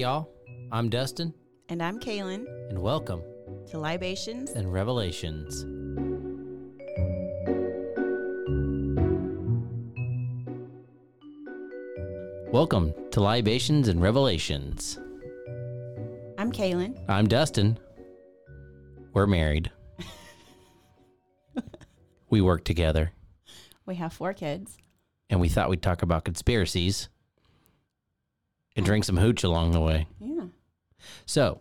Y'all. I'm Dustin, And I'm Kaylin and welcome to Libations. and Revelations. Welcome to Libations and Revelations. I'm Kaylin. I'm Dustin. We're married. we work together, We have four kids. and we thought we'd talk about conspiracies and drink some hooch along the way. Yeah. So,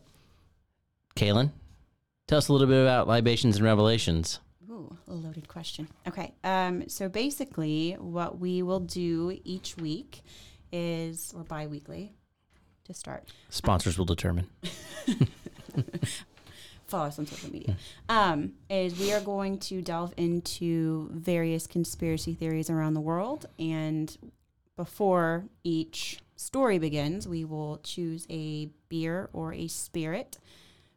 Kaylin, tell us a little bit about Libations and Revelations. Ooh, a loaded question. Okay. Um, so basically, what we will do each week is, or bi weekly to start, Sponsors will determine. follow us on social media, um, is we are going to delve into various conspiracy theories around the world. And before each story begins, we will choose a beer or a spirit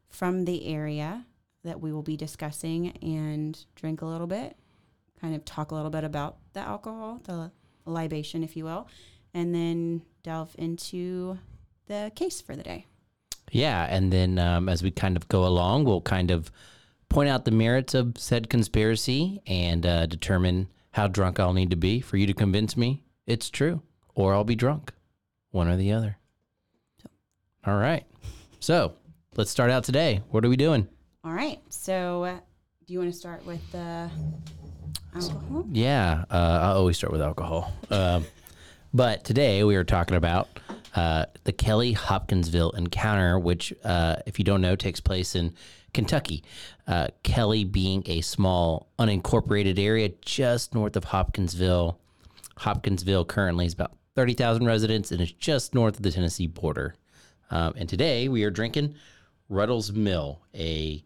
from the area that we will be discussing and drink a little bit, kind of talk a little bit about the alcohol, the libation, if you will, and then delve into the case for the day. Yeah, and then um, as we kind of go along, we'll kind of point out the merits of said conspiracy and uh, determine how drunk I'll need to be for you to convince me it's true, or I'll be drunk, one or the other. All right. So let's start out today. What are we doing? All right. So, uh, do you want to start with the alcohol? Yeah, uh, I always start with alcohol. Um, but today we are talking about uh, the Kelly Hopkinsville encounter, which, uh, if you don't know, takes place in Kentucky. Uh, Kelly being a small unincorporated area just north of Hopkinsville. Hopkinsville currently is about 30,000 residents and is just north of the Tennessee border. Um, and today we are drinking Ruddell's Mill, a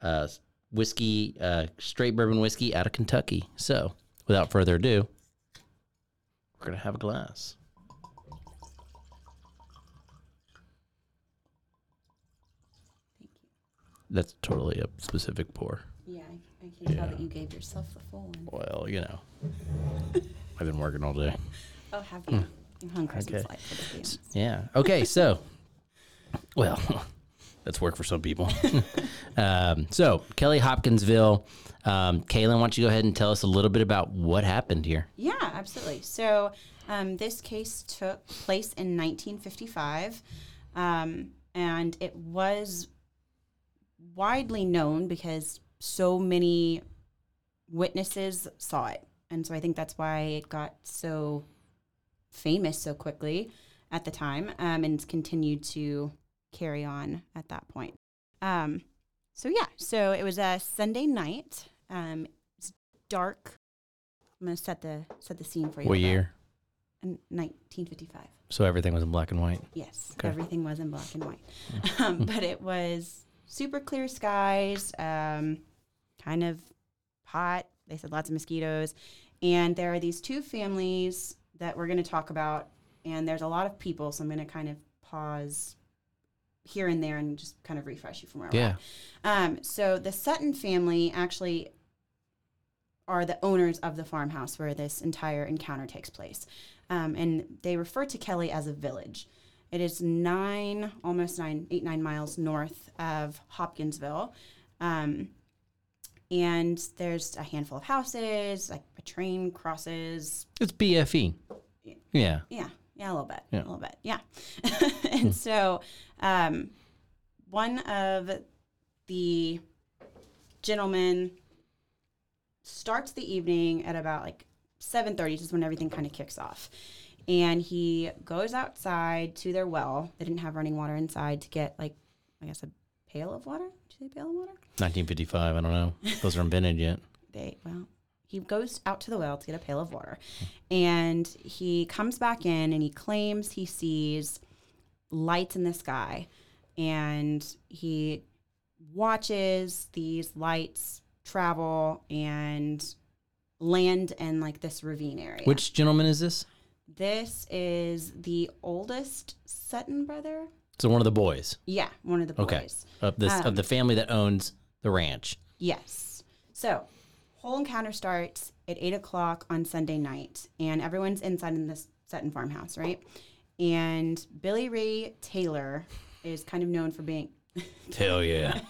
uh, whiskey, uh, straight bourbon whiskey out of Kentucky. So, without further ado, we're gonna have a glass. Thank you. That's totally a specific pour. Yeah, I, I can tell that you gave yourself the full one. Well, you know, I've been working all day. Oh, have you? I'm on Christmas Okay. light for the dance. Yeah. Okay. So, well, that's work for some people. um, so, Kelly Hopkinsville. Um, Kaylin, why don't you go ahead and tell us a little bit about what happened here? Yeah, absolutely. So, um, this case took place in 1955, um, and it was widely known because so many witnesses saw it. And so I think that's why it got so famous so quickly at the time um, and it's continued to carry on at that point. Um, so, yeah, so it was a Sunday night. Um, it's dark. I'm going to set the set the scene for you. What year? 1955. So everything was in black and white. Yes, Okay. everything was in black and white. Um, but it was super clear skies, um, kind of hot. They said lots of mosquitoes. And there are these two families that we're going to talk about. And there's a lot of people. So I'm going to kind of pause here and there and just kind of refresh you from where we're at. Um, so the Sutton family actually are the owners of the farmhouse where this entire encounter takes place. Um, and they refer to Kelly as a village. It is nine, almost nine, eight, nine miles north of Hopkinsville. Um, and there's a handful of houses, like train crosses. It's BFE. Yeah. Yeah, yeah, a little bit, Yeah. a little bit, yeah. and so, um, one of the gentlemen starts the evening at about like 7.30 just when everything kind of kicks off and he goes outside to their well they didn't have running water inside to get like i guess a pail of water did you say pail of water 1955. I don't know. Those aren't invented yet. they well he goes out to the well to get a pail of water, and he comes back in and he claims he sees lights in the sky, and he watches these lights travel and land in like this ravine area. Which gentleman is this? this is the oldest Sutton brother. So one of the boys. Yeah, one of the boys. Okay. Of this Um, of the family that owns the ranch. Yes. So, whole encounter starts at eight o'clock on Sunday night, and everyone's inside in this Sutton farmhouse, right? And Billy Ray Taylor is kind of known for being Hell yeah.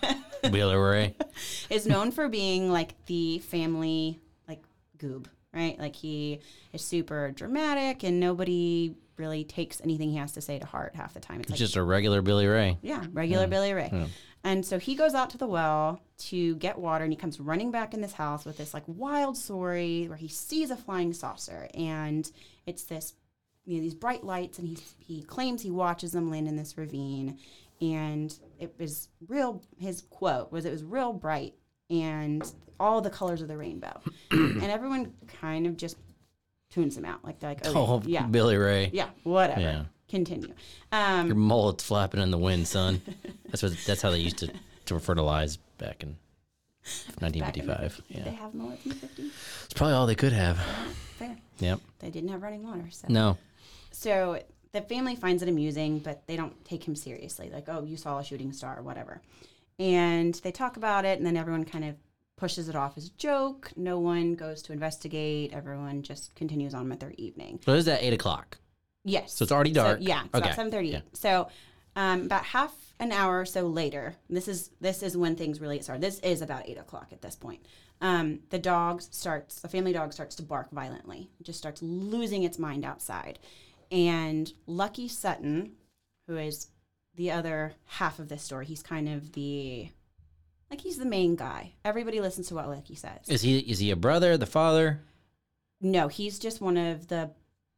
Billy Ray. is known for being like the family like goob, right? Like he is super dramatic, and nobody really takes anything he has to say to heart half the time. It's It's like just a regular Billy Ray. Yeah, regular Billy Ray. And so he goes out to the well to get water and he comes running back in this house with this like wild story where he sees a flying saucer and it's this you know these bright lights and he he claims he watches them land in this ravine and it was real his quote was it was real bright and all the colors of the rainbow. and everyone kind of just tunes him out like they're like oh, Oh, yeah. Billy Ray. Yeah, whatever. Yeah. Continue. Um, Your mullet's flapping in the wind, son. that's what that's how they used to, to refer to lies back in back in the 1955. Did they have mullets in the 50s? It's probably all they could have. Fair. Yep. They didn't have running water. So. No. so the family finds it amusing, but they don't take him seriously. Like, oh, you saw a shooting star or whatever. And they talk about it, and then everyone kind of pushes it off as a joke. No one goes to investigate. Everyone just continues on with their evening. It is at eight o'clock. Yes. So it's already dark. So, yeah, it's Okay. about seven thirty. Yeah. So um, about half an hour or so later, this is this is when things really start. This is about eight o'clock at this point. Um, the dog starts, the family dog starts to bark violently. It just starts losing its mind outside, and Lucky Sutton, who is the other half of this story, he's kind of the like he's the main guy. Everybody listens to what Lucky says. Is he is he a brother, the father? no, he's just one of the.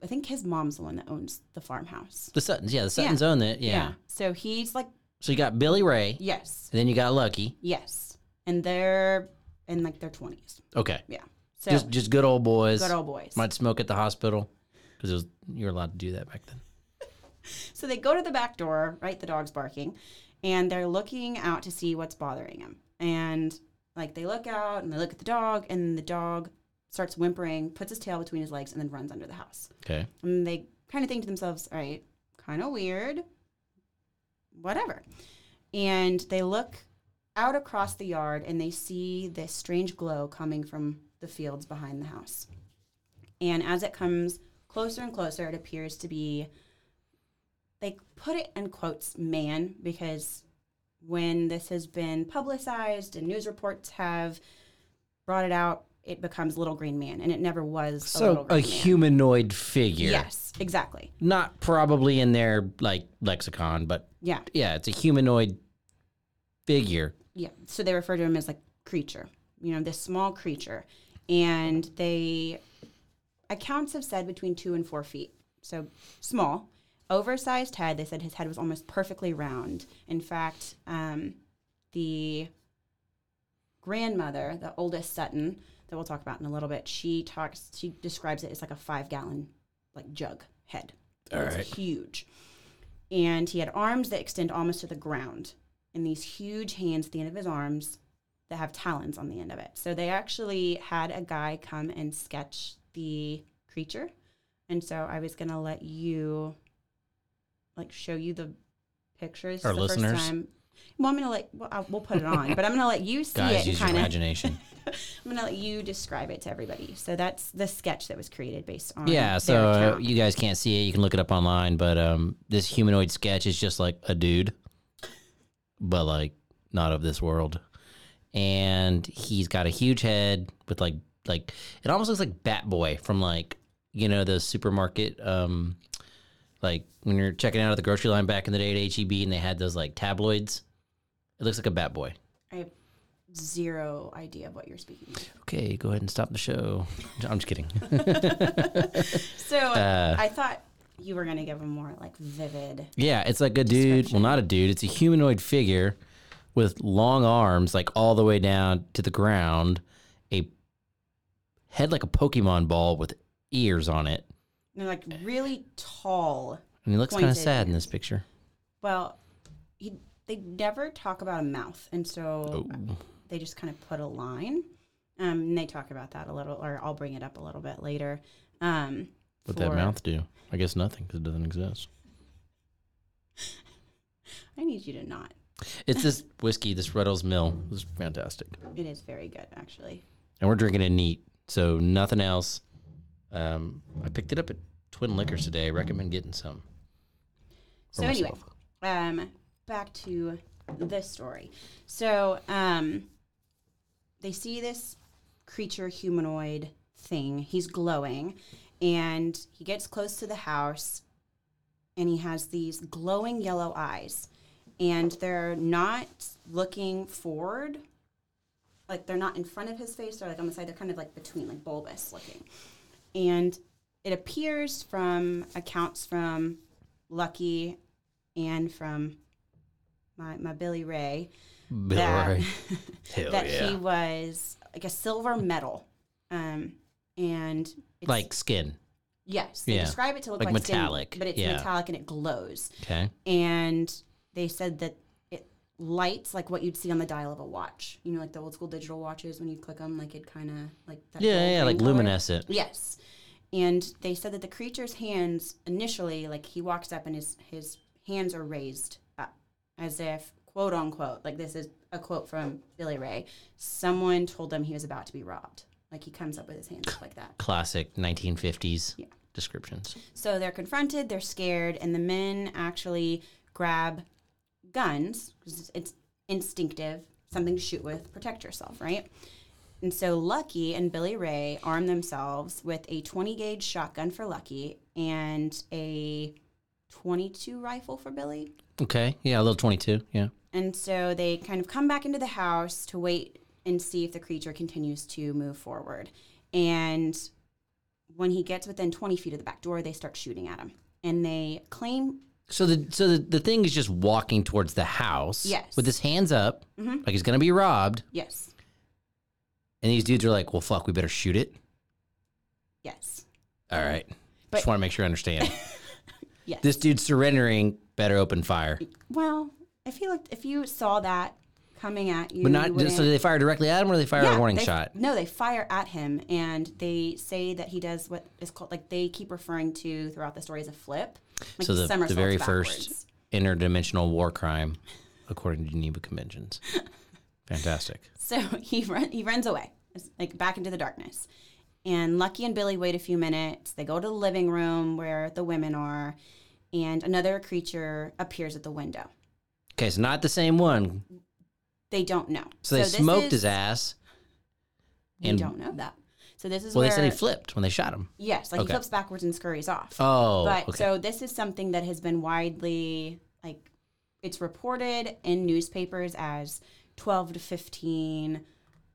I think his mom's the one that owns the farmhouse. The Suttons, yeah, the Suttons own it. Yeah. So he's like, So you got Billy Ray, yes, and then you got Lucky. yes, and they're in like their twenties. Okay. Yeah. So just just good old boys. good old boys. Might smoke at the hospital because it was you were allowed to do that back then. So they go to the back door, right? The dog's barking, and they're looking out to see what's bothering him. And like they look out and they look at the dog, and the dog starts whimpering, puts his tail between his legs, and then runs under the house. Okay. And they kind of think to themselves, all right, kind of weird, whatever. And they look out across the yard and they see this strange glow coming from the fields behind the house. And as it comes closer and closer, it appears to be, they put it in quotes, man, because when this has been publicized and news reports have brought it out, it becomes Little Green Man, and it never was a So Little a Man. humanoid figure. Yes, exactly. Not probably in their like lexicon, but Yeah, yeah, it's a humanoid figure. yeah. So they refer to him as like creature, you know, this small creature, and they accounts have said between two and four feet, so small, oversized head. They said his head was almost perfectly round. In fact, um, the grandmother, the oldest Sutton, that we'll talk about in a little bit, she talks. She describes it as like a five gallon like jug head. All it's right. huge. And he had arms that extend almost to the ground, and these huge hands at the end of his arms that have talons on the end of it. So they actually had a guy come and sketch the creature. And so I was gonna let you like show you the pictures Our the listeners? first time. Well, I'm gonna let well, I'll, we'll put it on, but I'm gonna let you see Guys, it use your kind of imagination. I'm gonna let you describe it to everybody. So that's the sketch that was created based on yeah, so uh, you guys can't see it. You can look it up online, but um, this humanoid sketch is just like a dude, but like not of this world. And he's got a huge head with like like it almost looks like Bat Boy from like you know the supermarket um like when you're checking out at the grocery line back in the day at HEB and they had those like tabloids. It looks like a Bat Boy. Zero idea of what you're speaking of. Okay, go ahead and stop the show. I'm just kidding. So Uh, I thought you were gonna give a more like vivid. Yeah, it's like a dude. Well, not a dude. It's a humanoid figure with long arms, like all the way down to the ground. A head like a Pokemon ball with ears on it. And they're like really tall. And he looks kind of sad in this picture. Well, he, they never talk about a mouth, and so Oh. They just kind of put a line. Um, and they talk about that a little, or I'll bring it up a little bit later. Um, What that mouth do? I guess nothing because it doesn't exist. I need you to not. It's this whiskey, this Ruddell's Mill. It's fantastic. It is very good, actually. And we're drinking it neat. So nothing else. Um, I picked it up at Twin Liquors today. I recommend getting some. So anyway, um, back to this story. So um, they see this creature humanoid thing. He's glowing, and he gets close to the house, and he has these glowing yellow eyes, and they're not looking forward. Like they're not in front of his face; they're like on the side. They're kind of like between, like bulbous looking, and it appears from accounts from Lucky and from my, my Billy Ray Bill that, that yeah. he was like a silver metal. Um, and it's, like skin. yes, they yeah. describe it to look Like like, skin, metallic, but it's yeah. metallic and it glows. Okay. And they said that it lights like what you'd see on the dial of a watch. You know, like the old school digital watches when you click them, like it kind of like that Yeah, yeah, like color. luminescent. Yes. And they said that the creature's hands initially, like he walks up and his his hands are raised up as if quote unquote, like this is a quote from Billy Ray, someone told them he was about to be robbed. Like he comes up with his hands up like that. Classic 1950s Yeah. descriptions. So they're confronted, they're scared, and the men actually grab guns because it's instinctive, something to shoot with, protect yourself, right? And so Lucky and Billy Ray arm themselves with a 20 gauge shotgun for Lucky and a 22 rifle for Billy. Okay. Yeah, a little 22. Yeah. And so they kind of come back into the house to wait and see if the creature continues to move forward. And when he gets within 20 feet of the back door, they start shooting at him. And they claim, So the so the, the thing is just walking towards the house. Yes. With his hands up, Mhm. like he's gonna be robbed. yes, And these dudes are like, "Well, fuck, we better shoot it." yes, All right. But- just want to make sure I understand. yes. this dude's surrendering. Better open fire. well, if you looked, if you saw that coming at you, But not you so they fire directly at him, or they fire a warning they- shot. No, they fire at him, and they say that he does what is called like they keep referring to throughout the story as a flip. Like so he the, the very backwards. first interdimensional war crime, according to Geneva Conventions. Fantastic. So he run, he runs away, like back into the darkness. And Lucky and Billy wait a few minutes. They go to the living room where the women are, and another creature appears at the window. Okay, so not the same one. They don't know. So they this smoked is- his ass. We and- don't know that. So this is Well, where they said he flipped when they shot him. yes, like Okay. he flips backwards and scurries off. Oh, but okay. so this is something that has been widely like it's reported in newspapers as 12 to 15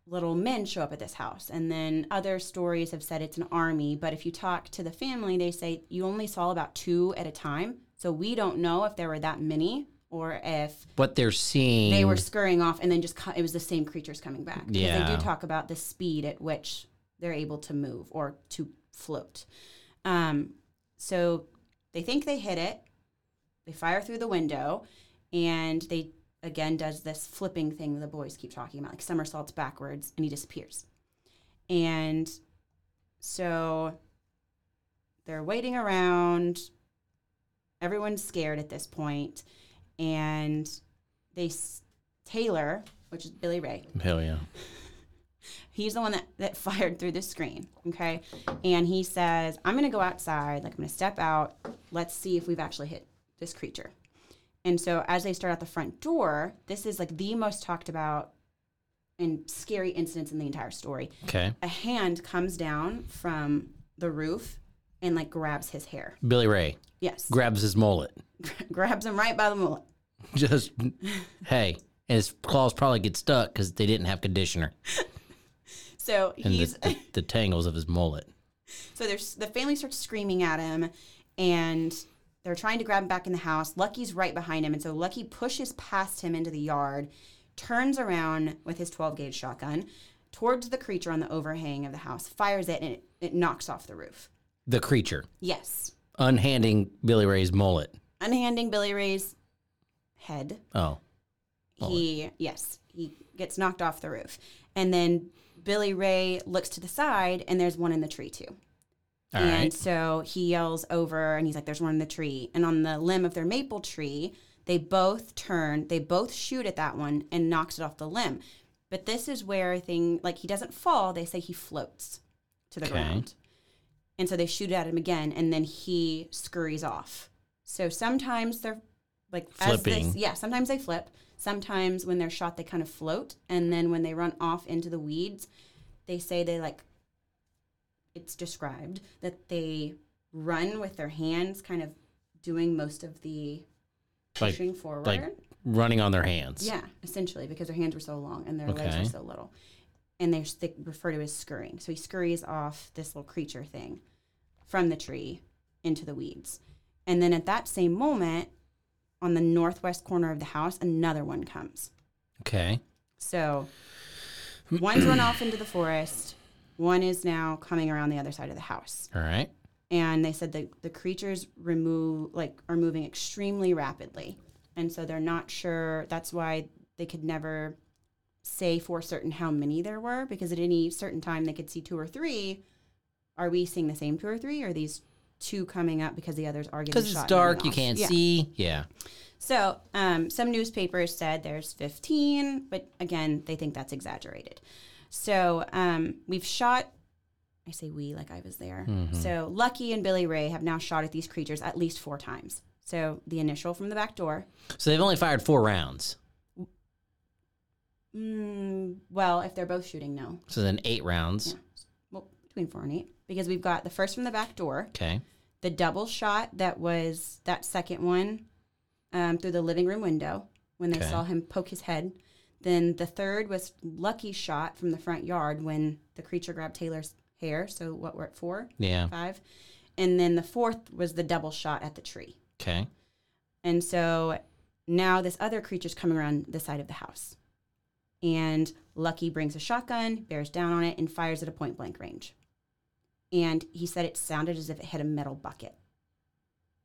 little men show up at this house and then other stories have said it's an army but if you talk to the family they say you only saw about two at a time so we don't know if there were that many or if what they're seeing. they were scurrying off and then just co- it was the same creatures coming back. Because Yeah. they do talk about the speed at which they're able to move or to float. Um, so they think they hit it. They fire through the window and they again does this flipping thing the boys keep talking about like somersaults backwards and he disappears. And so they're waiting around. Everyone's scared at this point and they s- taylor which is billy ray. Hell yeah. he's the one that, that fired through the screen okay? And he says i'm going to go outside like i'm going to step out. Let's see if we've actually hit this creature. And so as they start out the front door this is like the most talked about and scary incidents in the entire story. Okay. a hand comes down from the roof and like grabs his hair. Billy Ray. Yes. Grabs his mullet. grabs him right by the mullet Just, hey. And his claws probably get stuck because they didn't have conditioner so the, he's the, the tangles of his mullet. So there's the family starts screaming at him, and they're trying to grab him back in the house. Lucky's right behind him, and so Lucky pushes past him into the yard, turns around with his 12 gauge shotgun, towards the creature on the overhang of the house, fires it, and it, it knocks off the roof. The creature Yes. unhanding Billy Ray's mullet. Unhanding Billy Ray's head. Oh, He, yes, he gets knocked off the roof. And then Billy Ray looks to the side, and there's one in the tree too. all and right. so he yells over and he's like, There's one in the tree. And on the limb of their maple tree, they both turn, they both shoot at that one and knocks it off the limb. But this is where thing like he doesn't fall, they say he floats to the Okay. ground. And so they shoot at him again and then he scurries off. So sometimes they're like as they- Flipping. yeah, sometimes they flip. Sometimes when they're shot they kind of float. And then when they run off into the weeds, they say they like it's described that they run with their hands kind of doing most of the Like- pushing forward. like running on their hands. yeah, essentially because their hands were so long and their legs were so little. And they're, they refer to as scurrying. So he scurries off this little creature thing from the tree into the weeds. And then at that same moment, on the northwest corner of the house, another one comes. Okay. So one's run off into the forest. One is now coming around the other side of the house. All right. And they said that the creatures remove like are moving extremely rapidly. And so they're not sure that's why they could never say for certain how many there were because at any certain time they could see two or three. Are we seeing the same two or three? Or are these two coming up because the others are getting shot. Because it's dark, you can't Yeah. see. Yeah. So, um, some newspapers said there's 15, but again, they think that's exaggerated. So, um, we've shot, I say we like I was there. So, Lucky and Billy Ray have now shot at these creatures at least four times. So, the initial from the back door. So they've only fired four rounds. Mm, well, if they're both shooting, no. So then eight rounds. Yeah. Well, between four and eight. Because we've got the first from the back door, Okay. the double shot that was that second one um, through the living room window when they Okay. saw him poke his head. Then the third was lucky shot from the front yard when the creature grabbed Taylor's hair. So what we're at four, Yeah. five, and then the fourth was the double shot at the tree. Okay. And so now this other creature's coming around the side of the house, and Lucky brings a shotgun, bears down on it, and fires at a point blank range. And he said it sounded as if it hit a metal bucket,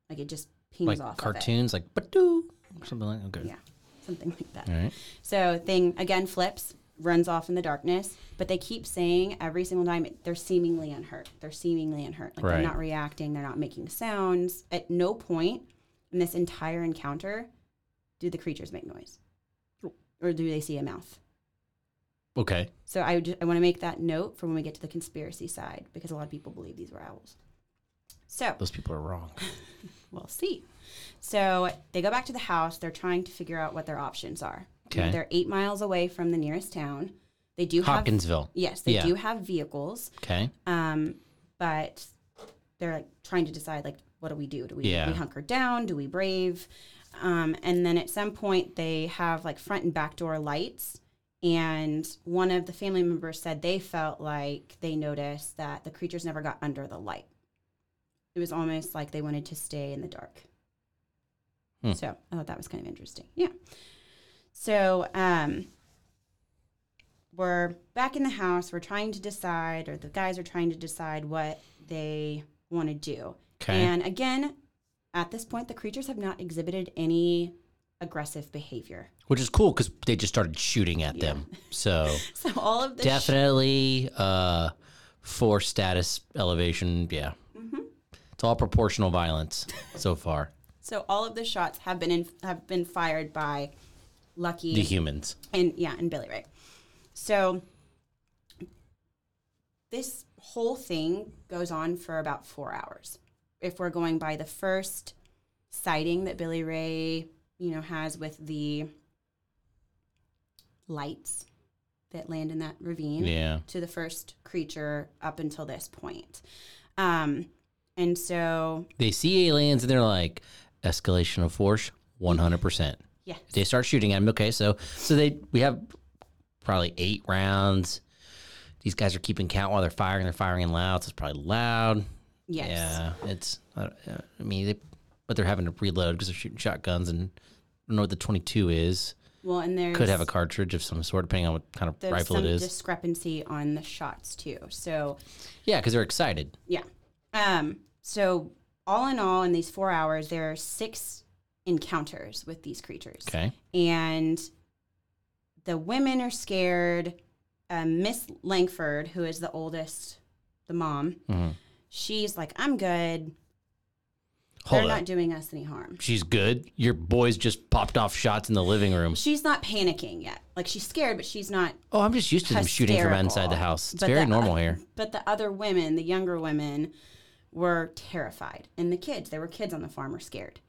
like it just pings Like off of it. cartoons, like Badoo, or something like okay. Yeah, something like that. All right. So thing again flips, runs off in the darkness, but they keep saying every single time they're seemingly unhurt. They're seemingly unhurt. Like Right. they're not reacting, they're not making sounds. At no point in this entire encounter do the creatures make noise. Or do they see a mouth? Okay. So I, would ju- I want to make that note for when we get to the conspiracy side because a lot of people believe these were owls. So Those people are wrong. We'll see. So they go back to the house. They're trying to figure out what their options are. Okay. They're eight miles away from the nearest town. They do have Hopkinsville. yes, they Yeah. do have vehicles, Okay. um, but they're like trying to decide like what do we do? Do we, Yeah. we hunker down? Do we brave? Um, and then at some point they have like front and back door lights. And one of the family members said they felt like they noticed that the creatures never got under the light. It was almost like they wanted to stay in the dark. Hmm. So I thought that was kind of interesting. Yeah. So um, we're back in the house. We're trying to decide, or the guys are trying to decide what they want to do. Okay. And again, at this point, the creatures have not exhibited any aggressive behavior. Which is cool because they just started shooting at them. So So all of the sh- definitely uh, force status elevation. Yeah. Mm-hmm. It's all proportional violence so far. so all of the shots have been in, have been fired by Lucky The humans. and yeah, and Billy Ray. So this whole thing goes on for about four hours. If we're going by the first sighting that Billy Ray, you know, has with the lights that land in that ravine Yeah. to the first creature up until this point. Um, and so They see aliens and they're like, escalation of force, 100%. yeah, They start shooting at them. Okay, so so they we have probably eight rounds. These guys are keeping count while they're firing. They're firing in loud, so it's probably loud. yes. Yeah, it's. I, I mean, they, but they're having to reload because they're shooting shotguns, and I don't know what the twenty-two is. Well, and there's Could have a cartridge of some sort, depending on what kind of rifle it is. discrepancy on the shots too. So yeah, because they're excited. yeah. Um. So all in all, in these four hours, there are six encounters with these creatures. Okay. and the women are scared. Um, Miss Lankford, who is the oldest, the mom, Mhm. she's like, "I'm good. Hold They're up. not doing us any harm." She's good. Your boys just popped off shots in the living room. She's not panicking yet. Like she's scared, but she's not. Oh, I'm just used to them shooting from inside the house. It's But very the- normal here. But the other women, the younger women, were terrified, and the kids, there were kids on the farm, were scared,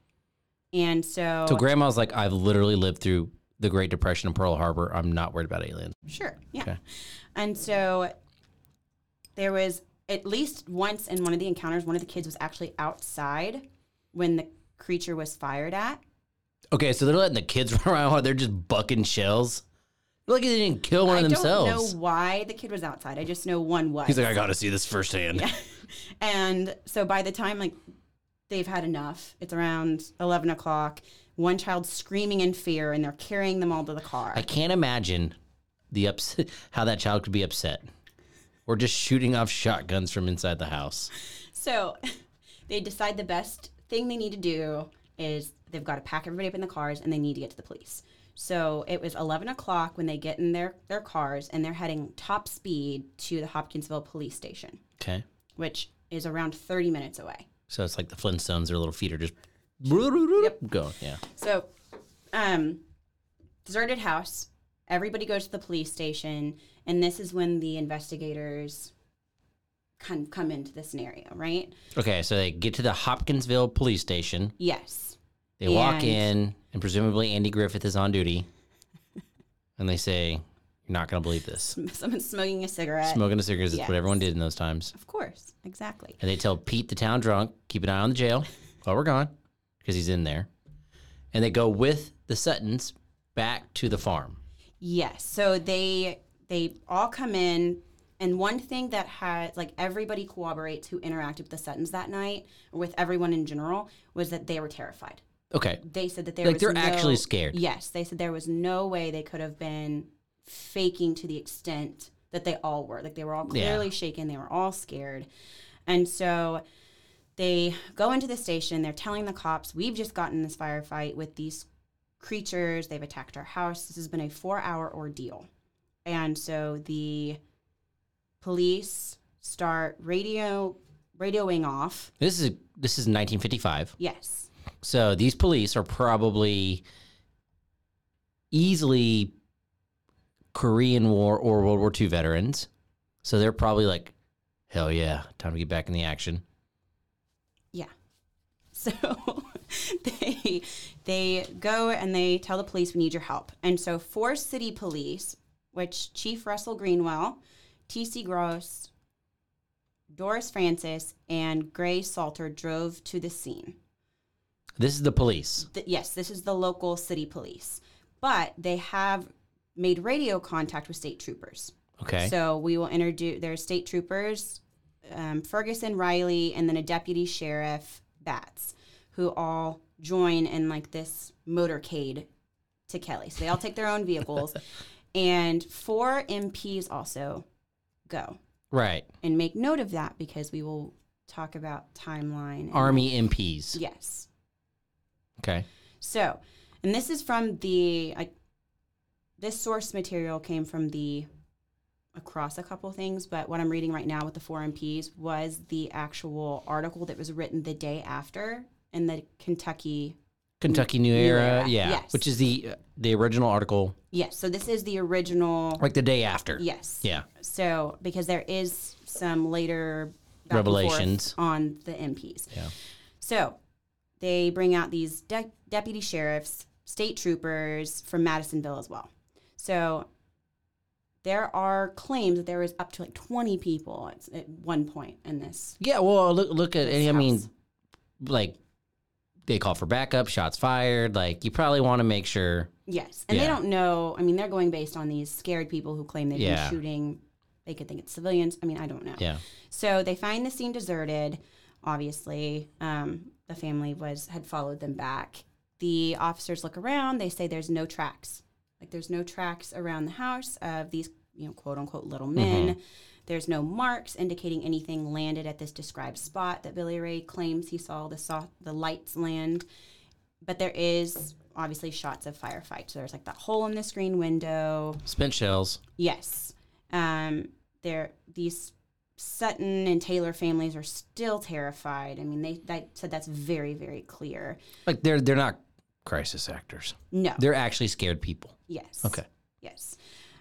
and so, So grandma's like, I've literally lived through the Great Depression and Pearl Harbor. I'm not worried about aliens. Sure. Yeah. Okay. And so there was at least once in one of the encounters, one of the kids was actually outside when the creature was fired at. Okay, so they're letting the kids run around while they're just bucking shells. Look, they didn't kill one I of themselves. I don't know why the kid was outside. I just know one was. He's like, I got to see this firsthand. and so by the time like they've had enough, it's around eleven o'clock. One child screaming in fear, and they're carrying them all to the car. I can't imagine the upset how that child could be upset. Or just shooting off shotguns from inside the house. So they decide the best thing they need to do is they've got to pack everybody up in the cars and they need to get to the police. So it was 11 o'clock when they get in their, their cars and they're heading top speed to the Hopkinsville police station, Okay. which is around 30 minutes away. So it's like the Flintstones, their little feet are just go. Yeah. So, um, deserted house. Everybody goes to the police station, and this is when the investigators come come into the scenario, right? Okay, so they get to the Hopkinsville police station. Yes. They walk in, and presumably Andy Griffith is on duty. and they say, You're not going to believe this. Someone's smoking a cigarette. Smoking a cigarette is what everyone did in those times. Of course, exactly. And they tell Pete, the town drunk, keep an eye on the jail while we're gone because he's in there. And they go with the Suttons back to the farm. Yes. So they they all come in, and one thing that had like everybody corroborates who interacted with the Suttons that night, or with everyone in general, was that they were terrified. Okay. They said that there Like they're no- actually scared. Yes, they said there was no way they could have been faking to the extent that they all were. Like they were all Yeah. clearly shaken. They were all scared, and so they go into the station. They're telling the cops, "We've just gotten this firefight with these creatures. They've attacked our house. This has been a four-hour ordeal." And so the police start radio radioing off. This is this is 1955. Yes. So these police are probably easily Korean War or World War II veterans. So they're probably like, hell yeah, time to get back in the action. Yeah. So they they go and they tell the police we need your help. And so four city police, which Chief Russell Greenwell, TC Gross, Doris Francis, and Gray Salter drove to the scene. This is the police. Th- yes, this is the local city police. But they have made radio contact with state troopers. Okay. So we will introduce there's state troopers, um, Ferguson, Riley, and then a deputy sheriff, Batts, who all join in like this motorcade to Kelly. So they all take their own vehicles, and four MPs also go right. and make note of that because we will talk about timeline. and- Army MPs. Yes. Okay. So, and this is from the like this source material came from the across a couple things, but what I'm reading right now with the four MPs was the actual article that was written the day after in the Kentucky. Kentucky New Era. Yeah. yes. Which is the uh, the original article, Yes, so this is the original. like the day after. Yes. Yeah. So because there is some later back and forth Revelations. on the MPs. Yeah. So they bring out these de- deputy sheriffs, state troopers from Madisonville as well. So there are claims that there was up to like 20 people at, at one point in this. Yeah. Well, look look at. I mean, like they call for backup, shots fired. Like you probably want to make sure. Yes. And they don't know. I mean, they're going based on these scared people who claim they've Yeah. been shooting. They could think it's civilians. I mean, I don't know. Yeah. So they find the scene deserted. Obviously, um, the family was had followed them back. The officers look around. They say there's no tracks Like there's no tracks around the house of these, you know, quote unquote little men. There's no marks indicating anything landed at this described spot that Billy Ray claims he saw the saw the lights land. But there is obviously shots of firefights. So there's like that hole in the screen window. Spent shells. Yes. Um, there these Sutton and Taylor families are still terrified. I mean, they, they said that's very, very clear. Like they're they're not crisis actors. No. They're actually scared people. yes. Okay. Yes.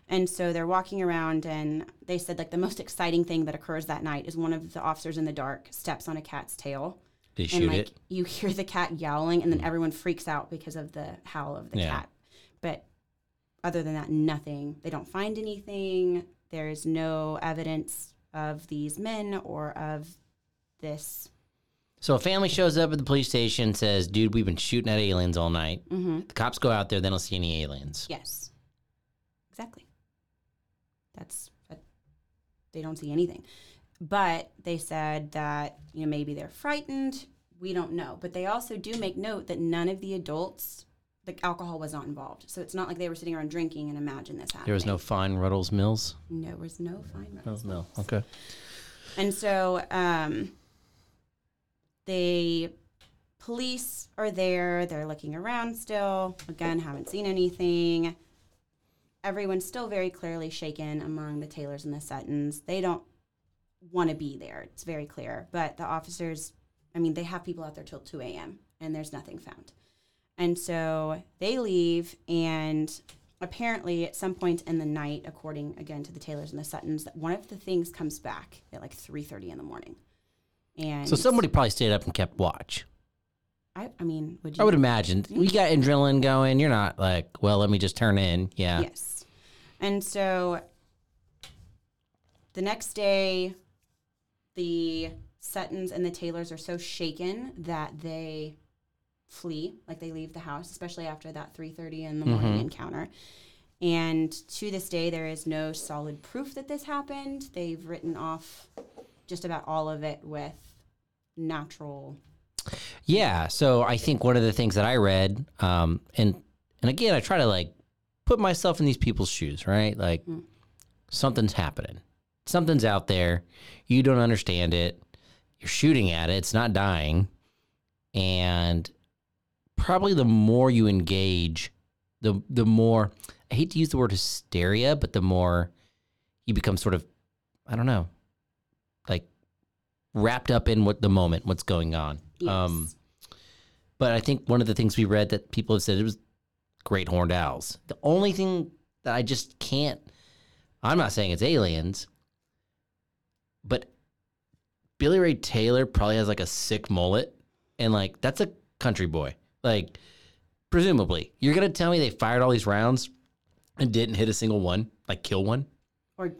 And so they're walking around, and they said like the most exciting thing that occurs that night is one of the officers in the dark steps on a cat's tail, They and shoot like it. you hear the cat yowling, and then everyone freaks out because of the howl of the Yeah. cat. But other than that, nothing. They don't find anything. There's no evidence of these men or of this. So a family shows up at the police station, says, "Dude, we've been shooting at aliens all night." Mm-hmm. The cops go out there, they don't see any aliens. Yes, exactly. That's that, they don't see anything, but they said that you know maybe they're frightened. We don't know, but they also do make note that none of the adults, the alcohol was not involved. So it's not like they were sitting around drinking and imagine this happening. There was no fine Ruddell's Mills. no, there was no fine. No, Ruddell's no. Mills. Okay. And so um, they police are there. They're looking around still. Again, haven't seen anything. Everyone's still very clearly shaken among the Taylors and the Suttons. They don't want to be there. It's very clear. But the officers, I mean, they have people out there till 2 a.m. and there's nothing found. And so they leave, and apparently, at some point in the night, according again to the Taylors and the Suttons, that one of the things comes back at like 3:30 in the morning. And So somebody probably stayed up and kept watch. I, I mean, would you? I would imagine. We got adrenaline going. You're not like, well, let me just turn in. Yeah. Yes. And so the next day, the Suttons and the Taylors are so shaken that they flee, like they leave the house, especially after that 3:30 in the morning encounter. And to this day, there is no solid proof that this happened. They've written off just about all of it with natural. Yeah. So I think one of the things that I read, um, and and again, I try to like put myself in these people's shoes, right? Like something's happening, something's out there. You don't understand it. You're shooting at it. It's not dying, and probably the more you engage, the the more I hate to use the word hysteria, but the more you become sort of, I don't know, like wrapped up in what the moment, what's going on. Um, Yes. but I think one of the things we read that people have said it was great horned owls. The only thing that I just can't, I'm not saying it's aliens, but Billy Ray Taylor probably has like a sick mullet, and like that's a country boy. Like, presumably, you're gonna tell me they fired all these rounds and didn't hit a single one, like kill one. or If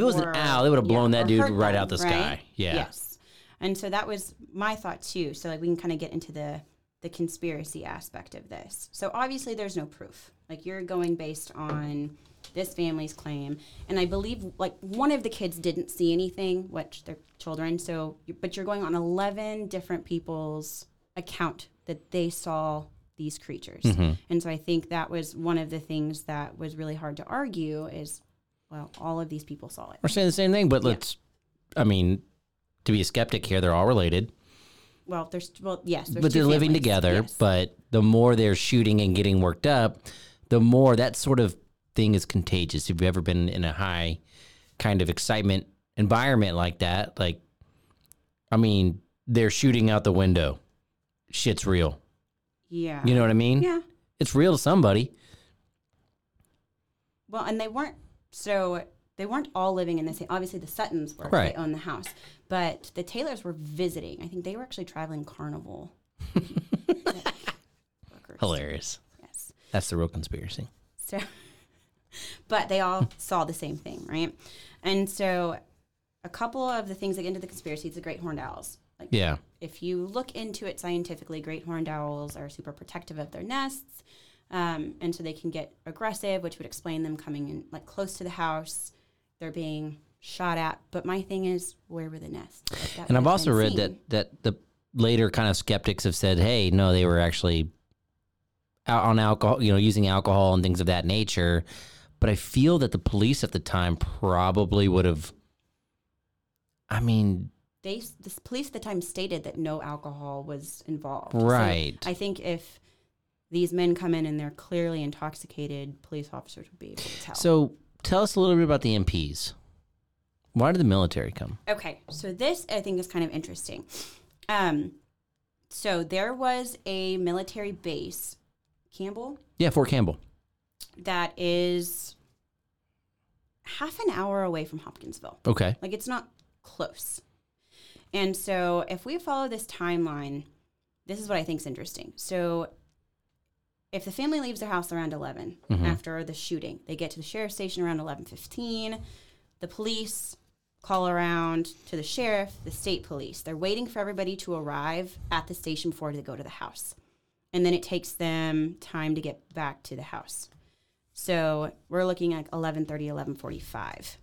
it was or- an owl, they would have yeah, blown that dude right them, out the right? sky. Yeah. Yes. And so that was my thought too. So like we can kind of get into the the conspiracy aspect of this. So obviously there's no proof. Like you're going based on this family's claim, and I believe like one of the kids didn't see anything, which they're children. So, but you're going on eleven different people's account that they saw these creatures, Mm-hmm. and so I think that was one of the things that was really hard to argue. Is well, all of these people saw it. We're saying the same thing, but let's, I mean, to be a skeptic here, they're all related. Well, there's well, yes, there's but they're living families, together. yes. But the more they're shooting and getting worked up, the more that sort of thing is contagious. If you've ever been in a high kind of excitement environment like that, like, I mean, they're shooting out the window. Shit's real. yeah, You know what I mean? yeah. It's real to somebody. Well, and they weren't so they weren't all living in the same. Obviously, the Suttons were Right. they owned the house, but the Taylors were visiting. I think they were actually traveling carnival. Hilarious. Yes. That's the real conspiracy. So, but they all saw the same thing, right? And so, a couple of the things that get into the conspiracy is the great horned owls. Like, Yeah. if you look into it scientifically, great horned owls are super protective of their nests. Um, and so they can get aggressive, which would explain them coming in like close to the house. They're being shot at. But my thing is, where were the nests? Like, And I've also read seen. that that the later kind of skeptics have said, "Hey, no, they were actually out on alcohol, you know, using alcohol and things of that nature. But I feel that the police at the time probably would have. I mean, They the police at the time stated that no alcohol was involved. So Right. I think if these men come in and they're clearly intoxicated, police officers would be able to tell. so tell us a little bit about the MPs. Why did the military come? Okay, so this I think is kind of interesting. Um, so there was a military base, Campbell, Yeah, Fort Campbell. that is half an hour away from Hopkinsville. Okay. Like it's not close. And so if we follow this timeline, this is what I think is interesting. So if the family leaves their house around 11 after the shooting, they get to the sheriff's station around 11:15. The police call around to the sheriff, the state police. They're waiting for everybody to arrive at the station before they go to the house. And then it takes them time to get back to the house. So we're looking at 11:30, 11:45.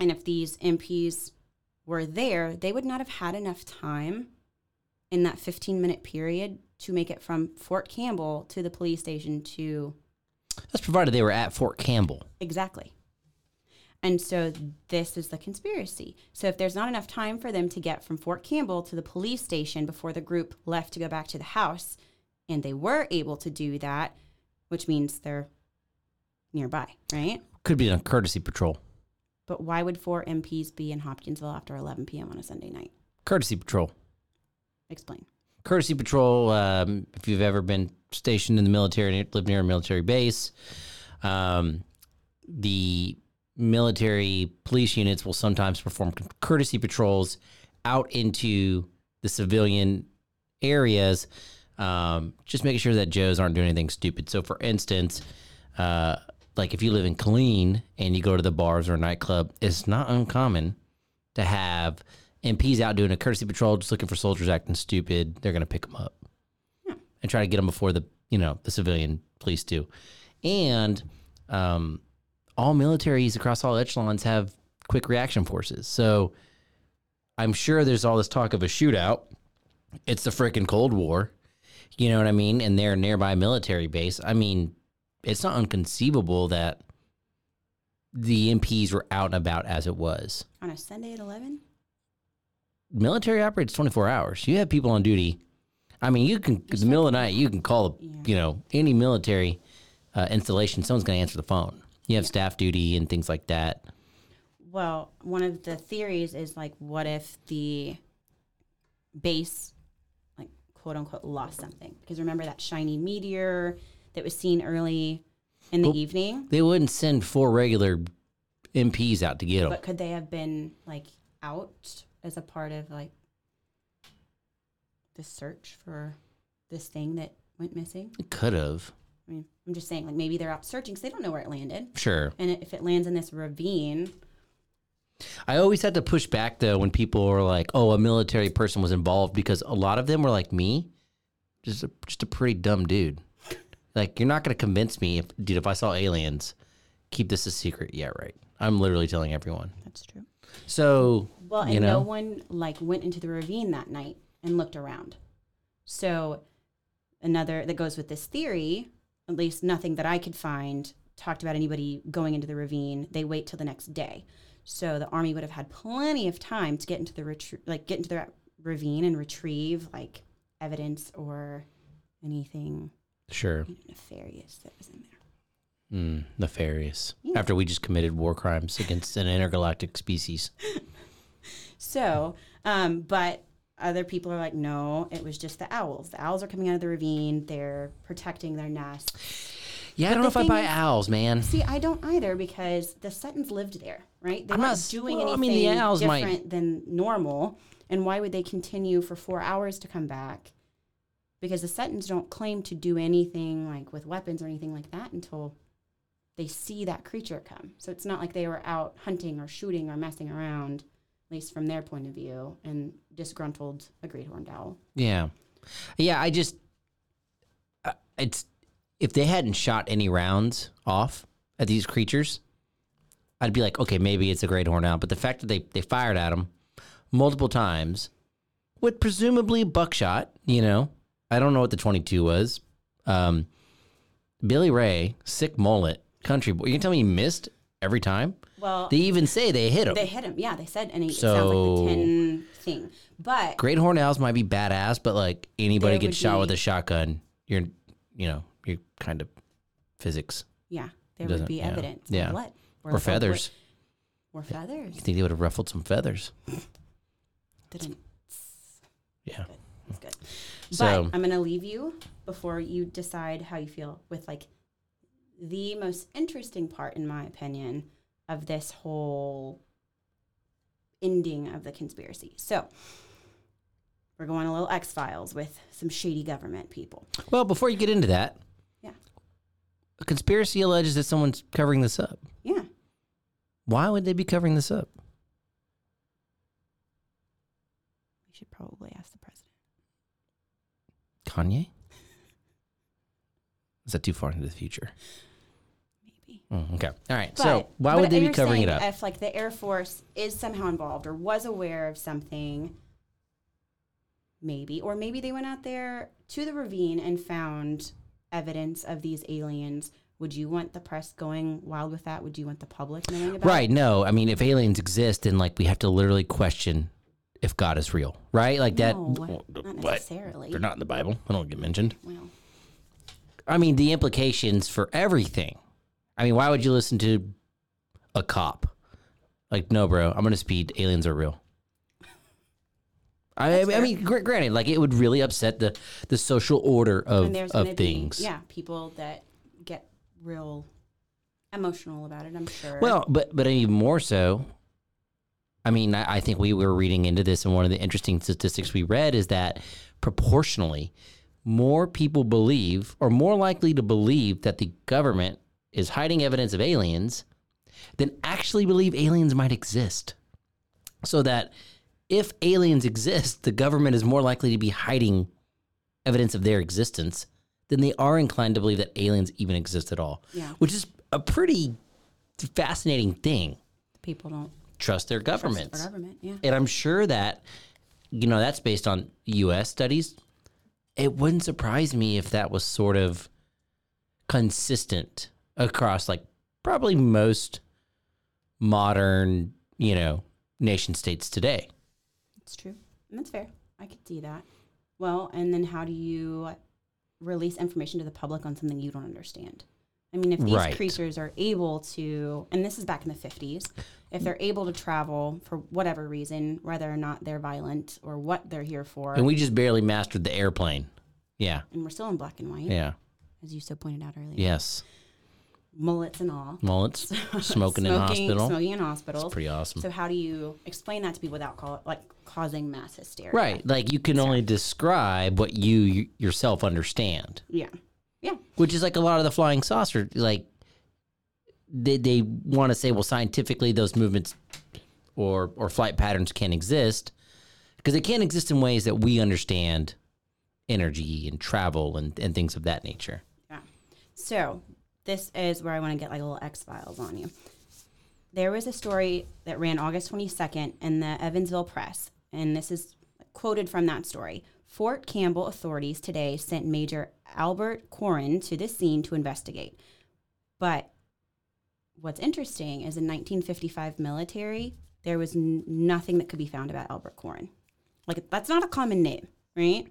And if these MPs were there, they would not have had enough time in that 15 minute period to make it from Fort Campbell to the police station to That's provided they were at Fort Campbell. exactly. And so this is the conspiracy. So if there's not enough time for them to get from Fort Campbell to the police station before the group left to go back to the house, and they were able to do that, which means they're nearby, right? Could be a courtesy patrol. But why would four MPs be in Hopkinsville after 11 p.m. on a Sunday night? Courtesy patrol. Explain. Courtesy patrol. Um, if you've ever been stationed in the military, and lived near a military base, um, the military police units will sometimes perform courtesy patrols out into the civilian areas, um, just making sure that Joes aren't doing anything stupid. So, for instance, uh, like if you live in Killeen and you go to the bars or a nightclub, it's not uncommon to have MPs out doing a courtesy patrol, just looking for soldiers acting stupid. They're going to pick them up and try to get them before the you know the civilian police do. And um, all militaries across all echelons have quick reaction forces. So I'm sure there's all this talk of a shootout. It's the freaking Cold War. You know what I mean? And they're nearby military base. I mean, it's not unconceivable that the MPs were out and about as it was. On a Sunday at 11? Military operates 24 hours. You have people on duty. I mean, you can, in the middle of the night, you can call, you know, any military uh, installation, someone's going to answer the phone. You have staff duty and things like that. Well, one of the theories is like, what if the base, like, quote unquote, lost something? Because remember that shiny meteor that was seen early in the evening? They wouldn't send four regular MPs out to get them. But could they have been like out as a part of like the search for this thing that went missing? It could have. I mean, I'm just saying, like, maybe they're out searching because they don't know where it landed. Sure. And if it lands in this ravine, I always had to push back though when people were like, "Oh, a military person was involved," because a lot of them were like me, just a, just a pretty dumb dude. Like, you're not going to convince me, if, dude. If I saw aliens, keep this a secret. Yeah, right. I'm literally telling everyone. that's true. So, Well, and you no one like went into the ravine that night and looked around. So another that goes with this theory, at least nothing that I could find talked about anybody going into the ravine. They wait till the next day. So the army would have had plenty of time to get into the retrie- like get into the ravine and retrieve like evidence or anything sure, nefarious that was in there. mm, nefarious. Yeah. After we just committed war crimes against an intergalactic species. So, um, but other people are like, no, it was just the owls. The owls are coming out of the ravine. They're protecting their nest. Yeah, I don't know if I buy is- owls, man. See, I don't either because the Suttons lived there, right? They're I'm not, not doing well, I anything mean, the owls might- different than normal. And why would they continue for four hours to come back? Because the Suttons don't claim to do anything like with weapons or anything like that until they see that creature come. So it's not like they were out hunting or shooting or messing around, at least from their point of view, and disgruntled a great horned owl. Yeah, yeah. I just, uh, it's if they hadn't shot any rounds off at these creatures, I'd be like, okay, maybe it's a great horned owl. But the fact that they they fired at them multiple times with presumably buckshot, you know, I don't know what the twenty two was. Um, Billy Ray, sick mullet, country boy. You can tell me he missed every time. Well, They even say they hit him. they hit him. Yeah, they said, and it sounds like the tin thing. But Great horned owls might be badass, but like anybody gets shot be- with a shotgun, you're, you know, you're kind of physics yeah, there would be evidence. Yeah. Of what? or feathers. Or, feathers. You think they would have ruffled some feathers? Didn't. Yeah. That's good. So- but I'm going to leave you before you decide how you feel with like the most interesting part, in my opinion, of this whole ending of the conspiracy. So we're going a little X Files with some shady government people. Well, before you get into that, Yeah. a conspiracy alleges that someone's covering this up. Yeah. Why would they be covering this up? We should probably ask the president. Kanye? Is that too far into the future? Maybe. Mm, okay. All right. But- so why would they be covering it up? If like the Air Force is somehow involved or was aware of something, maybe, or maybe they went out there to the ravine and found evidence of these aliens. Would you want the press going wild with that? Would you want the public knowing about Right. it? No. I mean, if aliens exist, then like we have to literally question if God is real, right? Like that. No, not what? necessarily. They're not in the Bible. They don't get mentioned. Well, I mean, the implications for everything. I mean, why would you listen to a cop? Like, no, bro, I'm gonna speed. Aliens are real. I, I mean, gr- granted, like it would really upset the the social order of of things. Be, yeah, people that get real emotional about it. I'm sure. Well, but but even more so. I mean, I, I think we were reading into this, and one of the interesting statistics we read is that proportionally, more people believe, or more likely to believe, that the government is hiding evidence of aliens than actually believe aliens might exist. So that if aliens exist, the government is more likely to be hiding evidence of their existence than they are inclined to believe that aliens even exist at all. Yeah. Which is a pretty fascinating thing. people don't Trust their trust governments. our government. Yeah. And I'm sure that, you know, that's based on US studies. It wouldn't surprise me if that was sort of consistent across like probably most modern, you know, nation states today. It's true. And that's fair. I could see that. Well, and then how do you release information to the public on something you don't understand? I mean, if these Right. creatures are able to, and this is back in the 50s, if they're able to travel for whatever reason, whether or not they're violent or what they're here for, And we just barely mastered the airplane. Yeah. and we're still in black and white, Yeah. as you so pointed out earlier, Yes. Mullets and all. Mullets. Smoking, in hospital. Smoking in hospitals. Pretty awesome. So how do you explain that to people without call, like causing mass hysteria? Right. Like you can only describe what you yourself understand. Yeah. Yeah. which is like a lot of the flying saucer like they, they want to say well scientifically those movements or or flight patterns can't exist because they can't exist in ways that we understand energy and travel and, and things of that nature Yeah. So this is where I want to get like a little X Files on you. There was a story that ran August 22nd in the Evansville Press, and this is quoted from that story. Fort Campbell authorities today sent Major Albert Corin to the scene to investigate. But what's interesting is in 1955 military, there was n- nothing that could be found about Albert Corin. Like that's not a common name, right?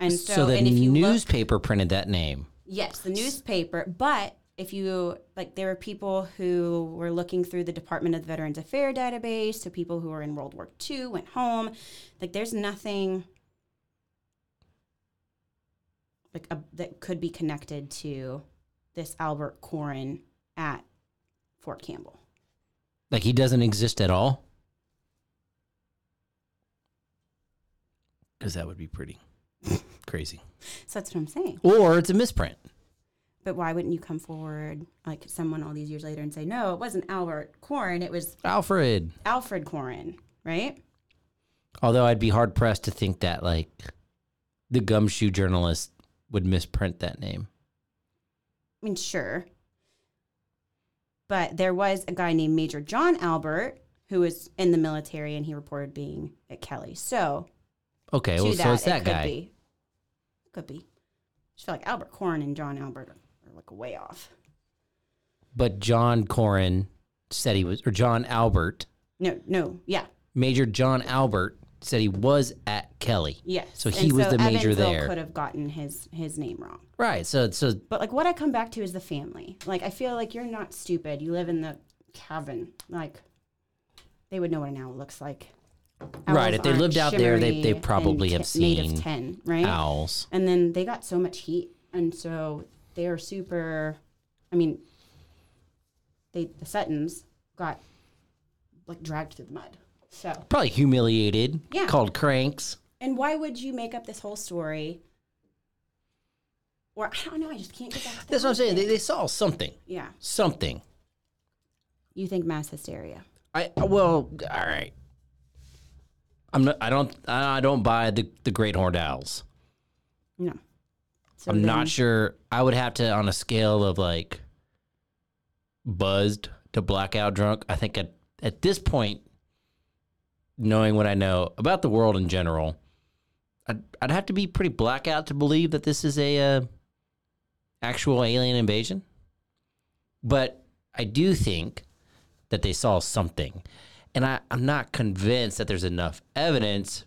And so, so, the and if you look- newspaper printed that name Yes, the newspaper. But if you like, there were people who were looking through the Department of Veterans Affairs database. So people who were in World War II went home. Like, there's nothing like a, that could be connected to this Albert Corin at Fort Campbell. like he doesn't exist at all because that would be pretty crazy So that's what I'm saying. or it's a misprint But why wouldn't you come forward, like someone all these years later, and say, no, it wasn't Albert Corin, it was alfred Alfred Corin, right? Although I'd be hard pressed to think that like the gumshoe journalist would misprint that name. I mean, sure. But there was a guy named Major John Albert who was in the military and he reported being at Kelly. So, Okay, well, that, so it's it that could guy. Could be. I feel like Albert Corn and John Albert are like way off. But John Corin said he was, or John Albert, No, no, yeah, Major John Albert said he was at Kelly. yes. So he was the major Evansville there. Could have gotten his his name wrong. Right. So, so But like what I come back to is the family. Like I feel like you're not stupid. You live in the cabin. Like they would know what an owl looks like. Right, if they lived out there, they- they probably have t- made seen ten, right? owls. And then they got so much heat, and so they are super. I mean, they the Suttons got like dragged through the mud. So Probably humiliated. Yeah. Called cranks. and why would you make up this whole story? Or I don't know. I just can't get back. To That's what I'm saying. They, they saw something. yeah. Something. You think mass hysteria? I well, all right. I'm not. I don't. I don't buy the the great horned owls. No. So I'm then- not sure. I would have to on a scale of like buzzed to blackout drunk. I think at at this point, knowing what I know about the world in general, I'd I'd have to be pretty blackout to believe that this is a uh, actual alien invasion. But I do think that they saw something, and I, I'm not convinced that there's enough evidence.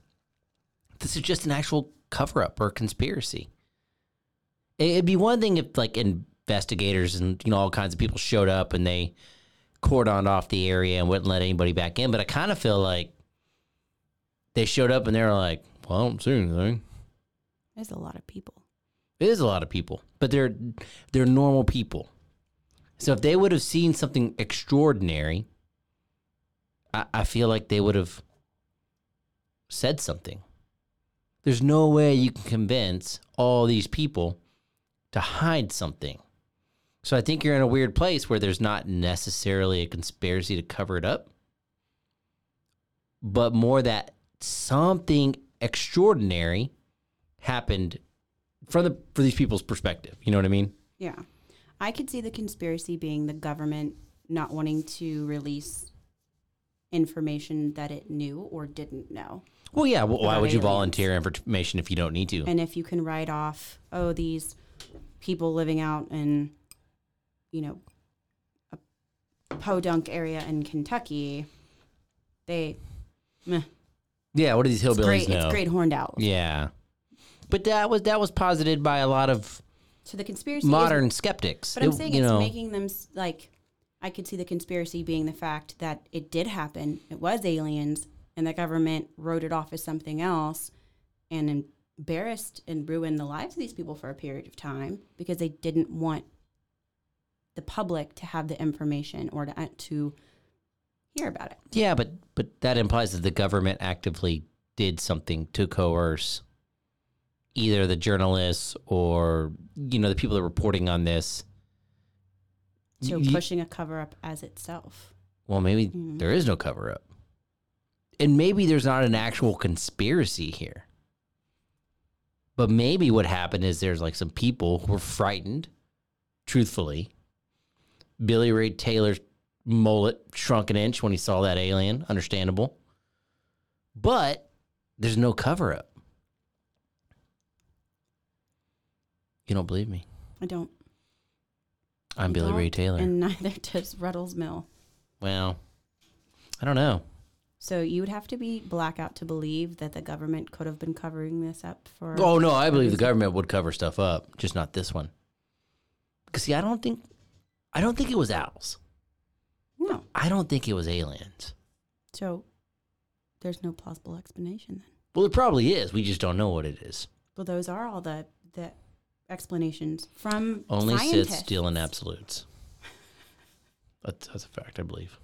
This is just an actual cover up or conspiracy. It'd be one thing if like investigators and you know all kinds of people showed up and they cordoned off the area and wouldn't let anybody back in. But I kind of feel like they showed up and they were like, "Well, I don't see anything." There's a lot of people. It is a lot of people, but they're they're normal people. So if they would have seen something extraordinary, I, I feel like they would have said something. There's no way you can convince all these people to hide something. So I think you're in a weird place where there's not necessarily a conspiracy to cover it up, but more that something extraordinary happened from the for these people's perspective. You know what I mean? Yeah. I could see the conspiracy being the government not wanting to release information that it knew or didn't know. Well, yeah. Well, why would you aliens. volunteer information if you don't need to? And if you can write off, oh, these people living out in, you know, a podunk area in Kentucky, they, meh, yeah. What do these it's hillbillies great, know? it's great horned out. Yeah. But that was that was posited by a lot of So the conspiracy modern skeptics. But I'm It- saying you it's know, making them like I could see the conspiracy being the fact that it did happen. It was aliens, and the government wrote it off as something else, and embarrassed and ruined the lives of these people for a period of time because they didn't want the public to have the information or to uh, to hear about it. Yeah, but but that implies that the government actively did something to coerce either the journalists or you know the people that are reporting on this. So Y- pushing a cover up as itself. Well, maybe Mhm. there is no cover up. And maybe there's not an actual conspiracy here. But maybe what happened is there's like some people who were frightened, truthfully. Billy Ray Taylor's mullet shrunk an inch when he saw that alien, understandable. But there's no cover up. You don't believe me? I don't. I'm Billy Ray Taylor. and neither does Ruddell's Mill. well, I don't know. So you would have to be blackout to believe that the government could have been covering this up for. Oh no, I believe the government would cover stuff up, just not this one. Because see, I don't think, I don't think it was owls. No. I don't think it was aliens. So there's no plausible explanation then. Well, it probably is. We just don't know what it is. Well, those are all the the explanations from Only scientists. Sith stealing absolutes. That's, that's a fact, I believe.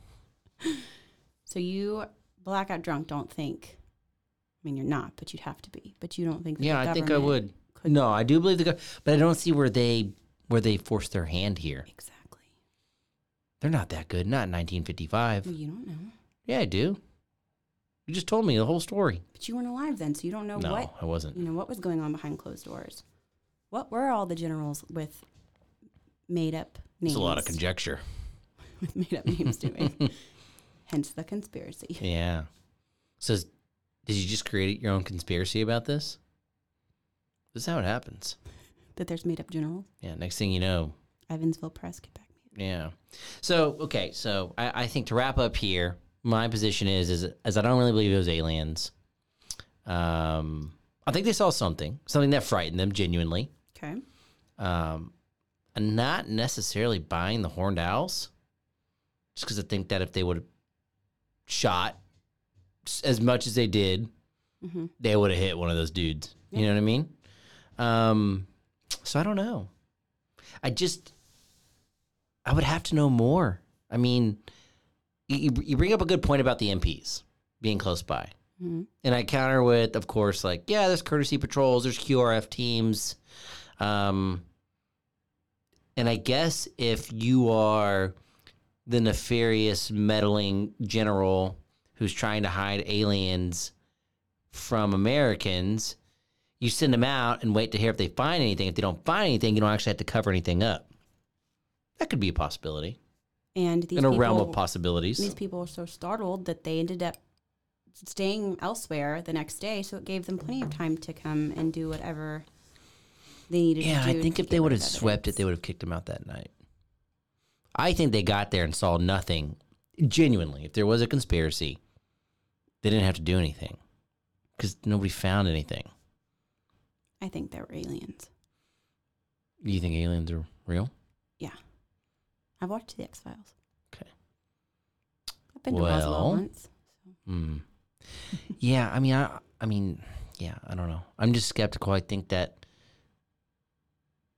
So you blackout drunk don't think. I mean, you're not, but you'd have to be. But you don't think. Yeah, I think I would. No, I do believe the government, but I don't see where they where they forced their hand here. Exactly. They're not that good. Not in 1955. Well, you don't know, Yeah, I do. You just told me the whole story. but you weren't alive then, so you don't know no, what I wasn't. you know what was going on behind closed doors. What were all the generals with made up names? It's a lot of conjecture. with made up names doing. Hence the conspiracy. Yeah. So, did you just create your own conspiracy about this? This is how it happens. That there's made up generals. Yeah. Next thing you know, Evansville Press, get back me. Yeah. So okay, so I, I think to wrap up here, my position is is as I don't really believe it was aliens. Um, I think they saw something, something that frightened them genuinely. Okay. Um, and not necessarily buying the horned owls, just because I think that if they would have shot as much as they did, Mm-hmm. they would have hit one of those dudes. You know what I mean? Um, so I don't know. I just, I would have to know more. I mean, you, you bring up a good point about the MPs being close by. Mm-hmm. And I counter with, of course, like, yeah, there's courtesy patrols, there's QRF teams. Um, and I guess if you are the nefarious, meddling general who's trying to hide aliens from Americans, you send them out and wait to hear if they find anything. If they don't find anything, you don't actually have to cover anything up. That could be a possibility And these in a people, realm of possibilities. these people were so startled that they ended up staying elsewhere the next day. So it gave them plenty of time to come and do whatever they needed Yeah. I think if they would have swept it, they would have kicked him out that night. I think they got there and saw nothing. Genuinely, if there was a conspiracy, they didn't have to do anything because nobody found anything. I think they were aliens. Do you think aliens are real? Yeah. I've watched the X Files. Okay. I've been to Roswell Well, once. Hmm. yeah, I mean, I, I mean, yeah, I don't know. I'm just skeptical. I think that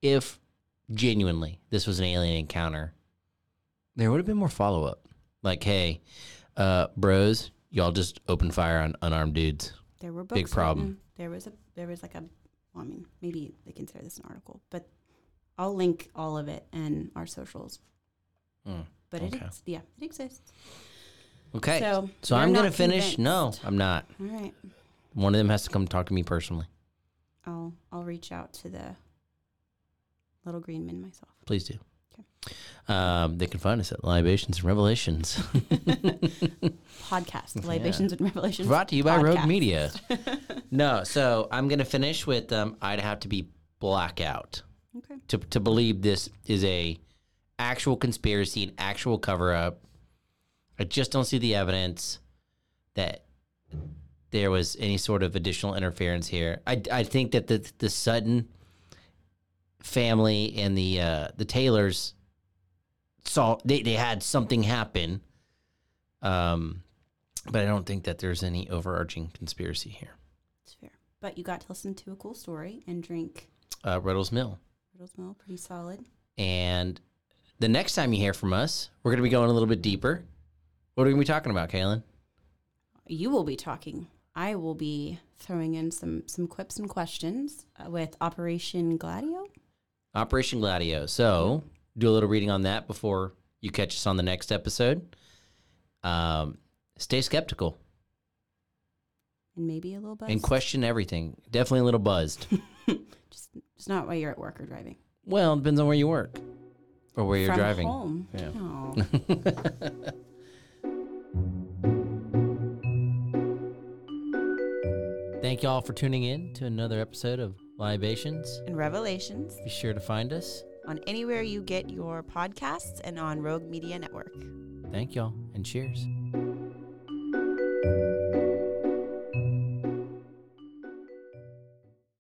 if genuinely this was an alien encounter, there would have been more follow up. Like, hey, uh, bros, y'all just open fire on unarmed dudes. There were books Big problem. written. There was a there was like a well, I mean, maybe they consider this an article, but I'll link all of it in our socials. Hmm. But it Okay. ex- yeah, it exists. Okay. So, So, I'm gonna finish. No. I'm not. All right. One of them has to come talk to me personally. I'll I'll reach out to the little green men myself. Please do. Um, they can find us at Libations and Revelations. Podcast, Libations and Revelations. Brought to you by Rogue. Media. no, so I'm gonna finish with um, I'd have to be blackout Okay. to to believe this is a actual conspiracy, an actual cover up. I just don't see the evidence that there was any sort of additional interference here. I, I think that the the Sutton family and the uh, the Taylors saw they, they had something happen. Um, but I don't think that there's any overarching conspiracy here. It's fair. But you got to listen to a cool story and drink Uh, Ruddell's Mill. Ruddell's Mill, pretty solid. And the next time you hear from us, we're going to be going a little bit deeper. What are we going to be talking about, Kaylin? You will be talking. I will be throwing in some some quips and questions uh, with Operation Gladio. Operation Gladio. So do a little reading on that before you catch us on the next episode. Um, stay skeptical And maybe a little buzz. and question everything. Definitely a little buzzed. Just, just not while you're at work or driving. well, it depends on where you work or where you're From driving. home. Yeah. Oh. Thank you all for tuning in to another episode of Libations. and Revelations Be sure to find us. on anywhere you get your podcasts and on Rogue Media Network. Thank y'all and cheers.